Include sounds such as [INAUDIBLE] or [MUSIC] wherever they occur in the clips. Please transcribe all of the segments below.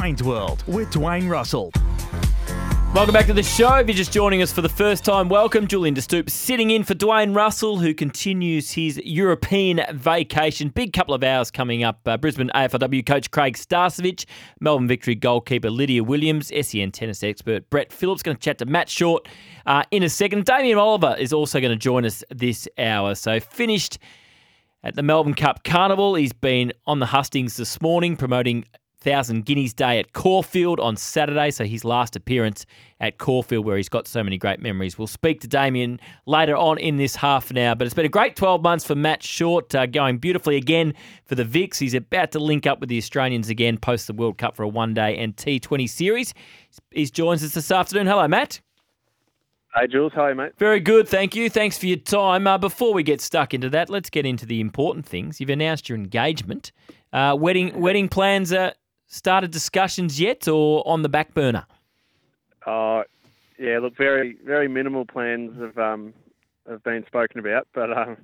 Dwayne's World with Dwayne Russell. Welcome back to the show. If you're just joining us for the first time, welcome. Julian De Stoop sitting in for Dwayne Russell, who continues his European vacation. Big couple of hours coming up. Uh, Brisbane AFLW coach Craig Starcevich, Melbourne Victory goalkeeper Lydia Williams, SEN tennis expert Brett Phillips. Going to chat to Matt Short uh, in a second. Damien Oliver is also going to join us this hour. So finished at the Melbourne Cup Carnival. He's been on the hustings this morning promoting Thousand Guineas Day at Caulfield on Saturday. So his last appearance at Caulfield, where he's got so many great memories. We'll speak to Damien later on in this half an hour. But it's been a great 12 months for Matt Short, uh, going beautifully again for the Vics. He's about to link up with the Australians again post the World Cup for a one day and T20 series. He joins us this afternoon. Hello, Matt. Hey, Jules. How are you, mate? Very good, thank you. Thanks for your time. Uh, before we get stuck into that, let's get into the important things. You've announced your engagement. Uh, wedding wedding plans uh, started discussions yet, or on the back burner? Uh, yeah, look, very very minimal plans have um, have been spoken about, but um,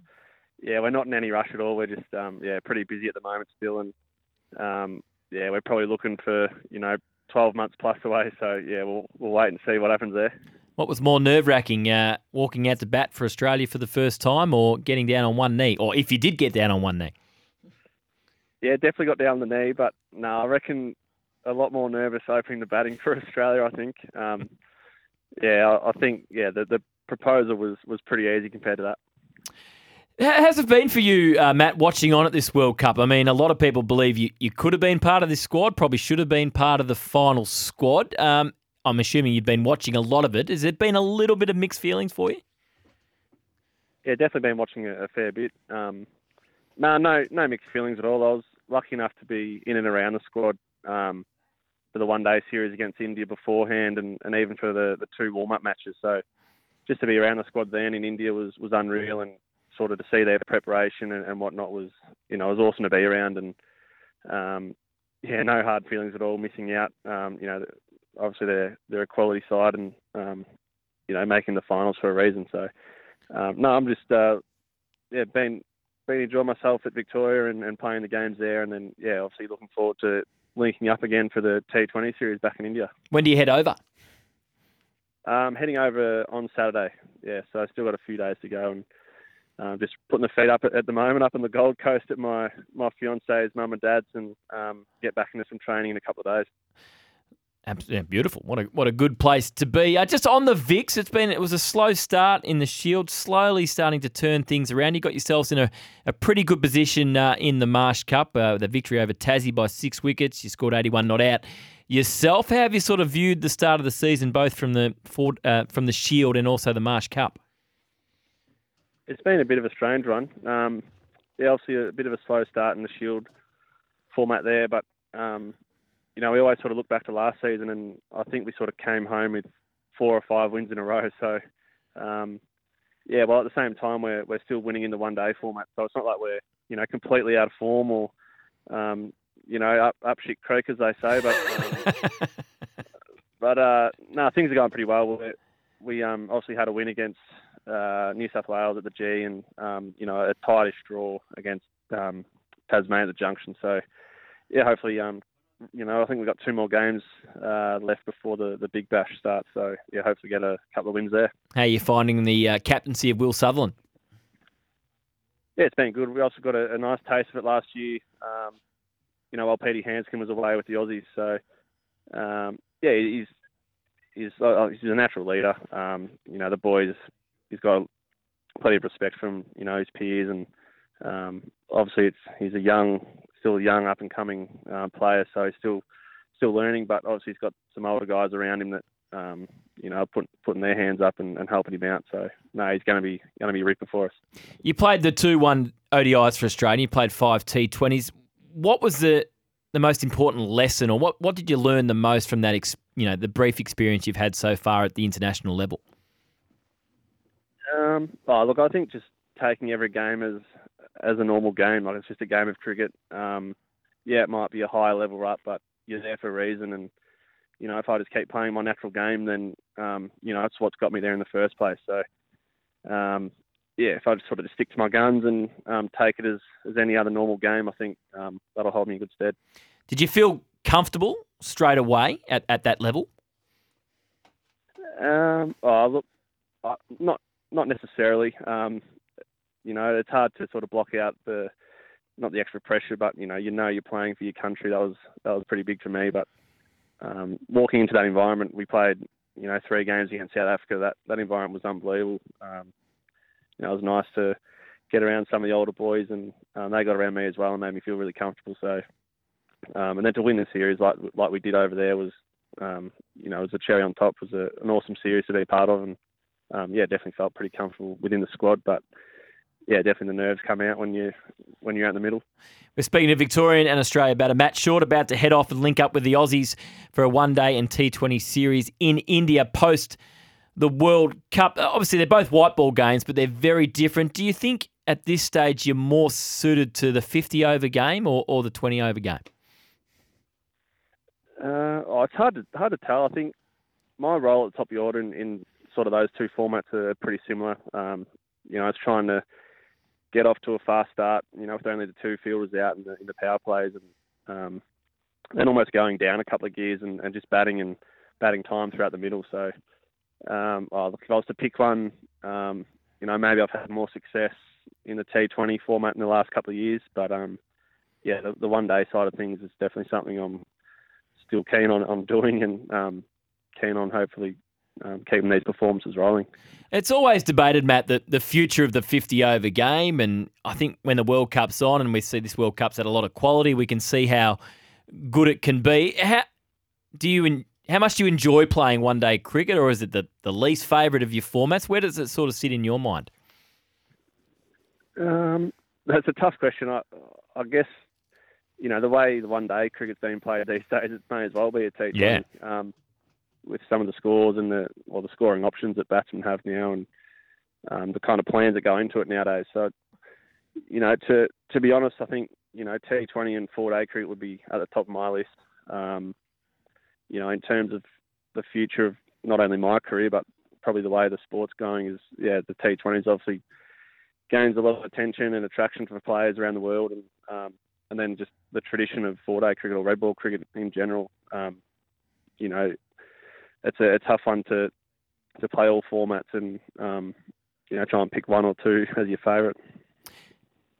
yeah, we're not in any rush at all. We're just um, yeah pretty busy at the moment still, and um, yeah, we're probably looking for you know 12 months plus away. So yeah, we'll we'll wait and see what happens there. What was more nerve wracking, uh, walking out to bat for Australia for the first time, or getting down on one knee, or if you did get down on one knee? Yeah, definitely got down the knee, but no, I reckon a lot more nervous opening the batting for [LAUGHS] Australia. I think. Um, yeah, I, I think yeah the the proposal was was pretty easy compared to that. How's it been for you, uh, Matt, watching on at this World Cup? I mean, a lot of people believe you, you could have been part of this squad, probably should have been part of the final squad. Um, I'm assuming you've been watching a lot of it. Has it been a little bit of mixed feelings for you? Yeah, definitely been watching a, a fair bit. Um, no, no, no mixed feelings at all. I was lucky enough to be in and around the squad um, for the one-day series against India beforehand, and, and even for the, the two warm-up matches. So just to be around the squad then in India was was unreal, and sort of to see their preparation and, and whatnot was, you know, was awesome to be around. And um, yeah, no hard feelings at all. Missing out, um, you know, obviously they're they're a quality side and um, you know making the finals for a reason. So um, no, I'm just uh, yeah been been enjoying myself at Victoria and, and playing the games there, and then yeah obviously looking forward to linking up again for the T20 series back in India. When do you head over? Um, heading over on Saturday. Yeah, so I still got a few days to go and. Um, just putting the feet up at, at, the moment up on the Gold Coast at my my fiance's mum and dad's, and um, get back into some training in a couple of days. Absolutely beautiful. What a what a good place to be. Uh, just on the Vics, it's been it was a slow start in the Shield, slowly starting to turn things around. You got yourselves in a, a pretty good position uh, in the Marsh Cup, uh, the victory over Tassie by six wickets. You scored eighty one not out yourself. How have you sort of viewed the start of the season, both from the uh, from the Shield and also the Marsh Cup? It's been a bit of a strange one. Um, yeah, obviously a bit of a slow start in the Shield format there, but um, you know, we always sort of look back to last season, and I think we sort of came home with four or five wins in a row. So, um, yeah, well, at the same time, we're we're still winning in the one day format. So it's not like we're you know completely out of form or um, you know up up shit creek as they say. But um, [LAUGHS] but uh, no, things are going pretty well. we we um, obviously had a win against uh, New South Wales at the G, and um, you know a tightish draw against um, Tasmania at the Junction. So yeah, hopefully um, you know, I think we've got two more games uh, left before the, the big bash starts. So, yeah, hopefully get a couple of wins there. How are you finding the uh, captaincy of Will Sutherland? Yeah, it's been good. We also got a, a nice taste of it last year. Um, you know, while Petey Handscomb was away with the Aussies. So, um, yeah, he's he's uh, he's a natural leader. Um, you know, the boys, he's got plenty of respect from you know his peers, and um, obviously it's he's a young still a young up and coming uh, player, so he's still still learning. But obviously he's got some older guys around him that um, you know put, putting their hands up and, and, helping him out. So no, he's going to be going to be ripper for us. You played the two one ODIs for Australia. You played five T Twenties. What was the the most important lesson, or what what did you learn the most from that? Ex, you know, the brief experience you've had so far at the international level. Um, oh, look, I think just taking every game as as a normal game. Like it's just a game of cricket. Um, yeah, it might be a higher level up, but you're there for a reason. And you know, if I just keep playing my natural game, then um, you know that's what's got me there in the first place. So um, yeah, if I just sort of stick to my guns and um, take it as, as any other normal game, I think um, that'll hold me in good stead. Did you feel comfortable straight away at, at that level? Um, oh, look, uh, not not necessarily. Um, you know, it's hard to sort of block out the not the extra pressure, but you know, you know, you're playing for your country. That was that was pretty big for me. But um, walking into that environment, we played you know three games against South Africa. That that environment was unbelievable. Um, you know, it was nice to get around some of the older boys, and um, they got around me as well and made me feel really comfortable. So, um, and then to win the series like like we did over there was, um, you know, it was a cherry on top. It was a, an awesome series to be part of, and um, yeah, definitely felt pretty comfortable within the squad. But yeah, definitely the nerves come out when you when you're out in the middle. We're speaking to Victorian and Australia about a Matt Short, about to head off and link up with the Aussies for a one day and T20 series in India post the World Cup. Obviously, they're both white ball games, but they're very different. Do you think at this stage you're more suited to the 50 over game or, or the 20 over game? Uh, oh, it's hard to hard to tell. I think my role at the top of the order in, in sort of those two formats are pretty similar. Um, you know, it's trying to get off to a fast start. You know, with only the two fielders out in the, in the power plays, and um, then almost going down a couple of gears and, and just batting and batting time throughout the middle. So, um, oh, look, if I was to pick one, um, you know, maybe I've had more success in the T20 format in the last couple of years, but um, yeah, the, the one day side of things is definitely something I'm still keen on, on doing and um, keen on hopefully um, keeping these performances rolling. It's always debated, Matt, that the future of the 50 over game, and I think when the World Cup's on and we see this World Cup's at a lot of quality, we can see how good it can be. How do you? How much do you enjoy playing one day cricket, or is it the, the least favourite of your formats? Where does it sort of sit in your mind? Um, that's a tough question. I, I guess you know the way the one day cricket's being played these days, it may as well be a T20. Yeah. Um, with some of the scores and the or the scoring options that batsmen have now, and um, the kind of plans that go into it nowadays. So, you know, to to be honest, I think you know T20 and four day cricket would be at the top of my list. Um, you know, in terms of the future of not only my career but probably the way the sport's going is yeah the T20 is obviously gains a lot of attention and attraction for players around the world and um, and then just the tradition of four day cricket or red ball cricket in general. Um, you know, it's a, a tough one to to play all formats and um, you know try and pick one or two [LAUGHS] as your favourite.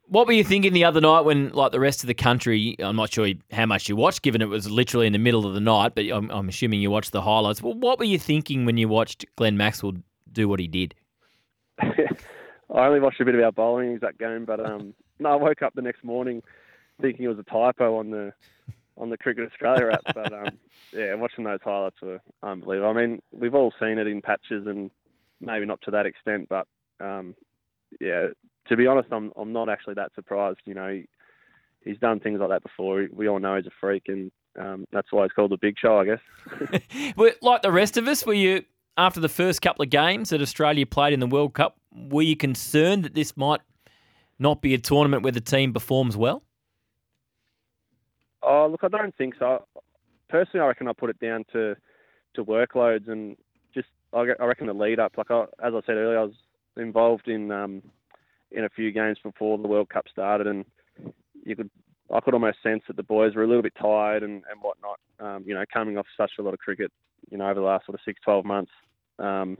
What were you thinking the other night when, like the rest of the country, I'm not sure how much you watched, given it was literally in the middle of the night, but I'm, I'm assuming you watched the highlights. Well, what were you thinking when you watched Glenn Maxwell do what he did? [LAUGHS] I only watched a bit of our bowling that game, but um, [LAUGHS] no, I woke up the next morning thinking it was a typo on the on the Cricket Australia app. [LAUGHS] But um, yeah, watching those highlights were unbelievable. I mean, we've all seen it in patches, and maybe not to that extent, but um, yeah, to be honest, I'm I'm not actually that surprised. You know, he, he's done things like that before. We all know he's a freak, and um, that's why he's called the Big Show, I guess. [LAUGHS] [LAUGHS] like the rest of us, were you after the first couple of games that Australia played in the World Cup? Were you concerned that this might not be a tournament where the team performs well? Oh, look, I don't think so. Personally, I reckon I put it down to to workloads and just I reckon the lead up. Like I, as I said earlier, I was involved in um, in a few games before the World Cup started, and you could I could almost sense that the boys were a little bit tired and, and whatnot. Um, you know, coming off such a lot of cricket, you know, over the last sort of six, 12 months. Um,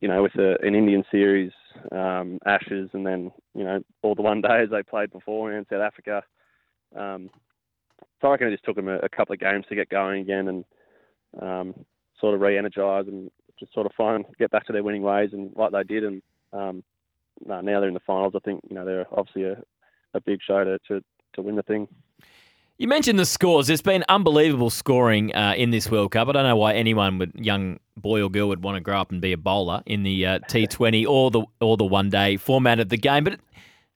you know, with a, an Indian series, um, Ashes, and then you know all the one [LAUGHS] days they played before in South Africa. Um, so I reckon it just took them a, a couple of games to get going again and um, sort of re-energise and just sort of find get back to their winning ways and like they did. And um, now they're in the finals. I think you know they're obviously a, a big show to, to to win the thing. You mentioned the scores. There's been unbelievable scoring uh, in this World Cup. I don't know why anyone would, young boy or girl, would want to grow up and be a bowler in the uh, [LAUGHS] T20 or the or the one day format of the game. But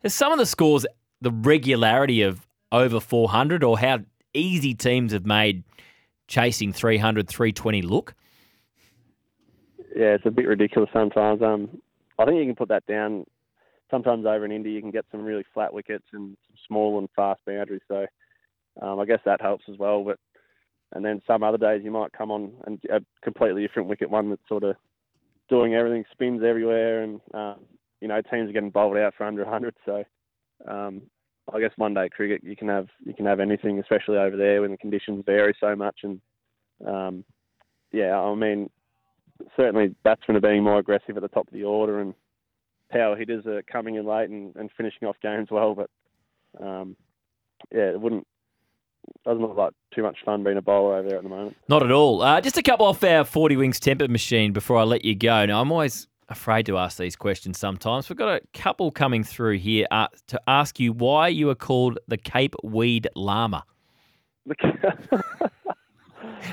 has some of the scores, the regularity of over 400, or how easy teams have made chasing 300, 320 look? Yeah, it's a bit ridiculous sometimes. Um, I think you can put that down. Sometimes over in India, you can get some really flat wickets and some small and fast boundaries. So um, I guess that helps as well. But and then some other days you might come on and a completely different wicket, one that's sort of doing everything, spins everywhere, and um, you know teams are getting bowled out for under 100. So um, I guess one day cricket you can have you can have anything, especially over there when the conditions vary so much. And um, yeah, I mean, certainly batsmen are being more aggressive at the top of the order, and power hitters are coming in late and, and finishing off games well. But um, yeah, it wouldn't doesn't look like too much fun being a bowler over there at the moment. Not at all. Uh, just a couple off our 40 Winks temper machine before I let you go. Now, I'm always afraid to ask these questions sometimes. We've got a couple coming through here uh, to ask you why you are called the Cape Weed Llama.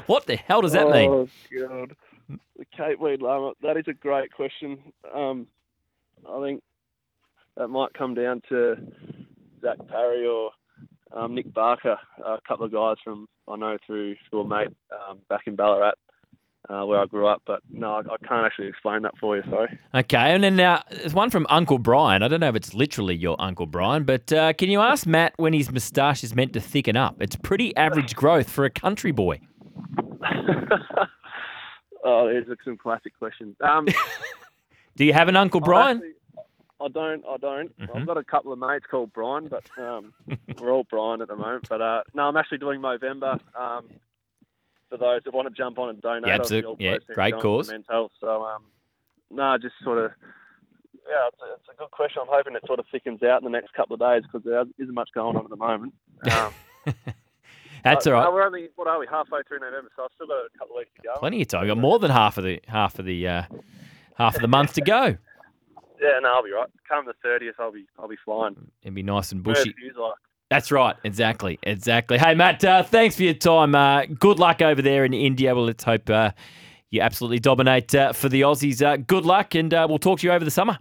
what the hell does that oh, mean? Oh, God. The Cape Weed Llama. That is a great question. Um, I think that might come down to Zach Parry or um, Nick Barker, a couple of guys from I know through school mate um, back in Ballarat. Uh, where I grew up, but no, I, I, can't actually explain that for you. Sorry. Okay, and then now there's one from Uncle Brian. I don't know if it's literally your Uncle Brian, but uh, can you ask Matt when his moustache is meant to thicken up? It's pretty average growth for a country boy. [LAUGHS] oh, there's some classic questions. Um, [LAUGHS] Do you have an Uncle Brian? Actually, I don't. I don't. Mm-hmm. I've got a couple of mates called Brian, but um, [LAUGHS] we're all Brian at the moment. But uh, no, I'm actually doing Movember. Um, for those that want to jump on and donate, yeah, it's a, yeah great cause. Mental. So um, no, just sort of. Yeah, it's a, it's a, good question. I'm hoping it sort of thickens out in the next couple of days because there isn't much going on at the moment. Um, [LAUGHS] That's all right. No, we're only what are we halfway through November, so I've still got a couple of weeks to go. Plenty of time. Got more than half of the half of the uh, half of the month to go. [LAUGHS] Yeah, no, I'll be right. Come the thirtieth, I'll be I'll be flying. It'll be nice and bushy. That's right. Exactly. Exactly. Hey, Matt, uh, thanks for your time. Uh, good luck over there in India. Well, let's hope uh, you absolutely dominate uh, for the Aussies. Uh, good luck, and uh, we'll talk to you over the summer.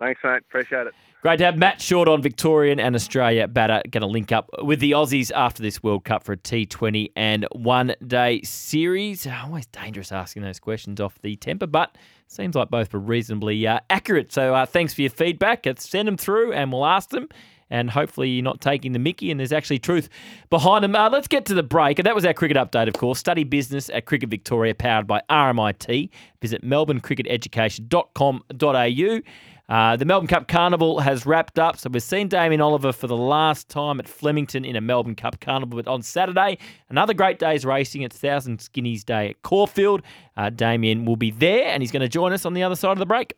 Thanks, mate. Appreciate it. Great to have Matt Short on Victorian and Australia batter. Going to link up with the Aussies after this World Cup for a T20 and one day series. Always dangerous asking those questions off the temper, but seems like both were reasonably uh, accurate. So uh, thanks for your feedback. Send them through and we'll ask them. And hopefully you're not taking the mickey and there's actually truth behind them. Uh, let's get to the break. And that was our cricket update, of course. Study business at Cricket Victoria, powered by RMIT. Visit melbournecricketeducation.com.au. Uh, the Melbourne Cup Carnival has wrapped up, so we've seen Damien Oliver for the last time at Flemington in a Melbourne Cup Carnival. But on Saturday, another great day's racing. It's Thousand Guineas Day at Caulfield. Uh, Damien will be there, and he's going to join us on the other side of the break.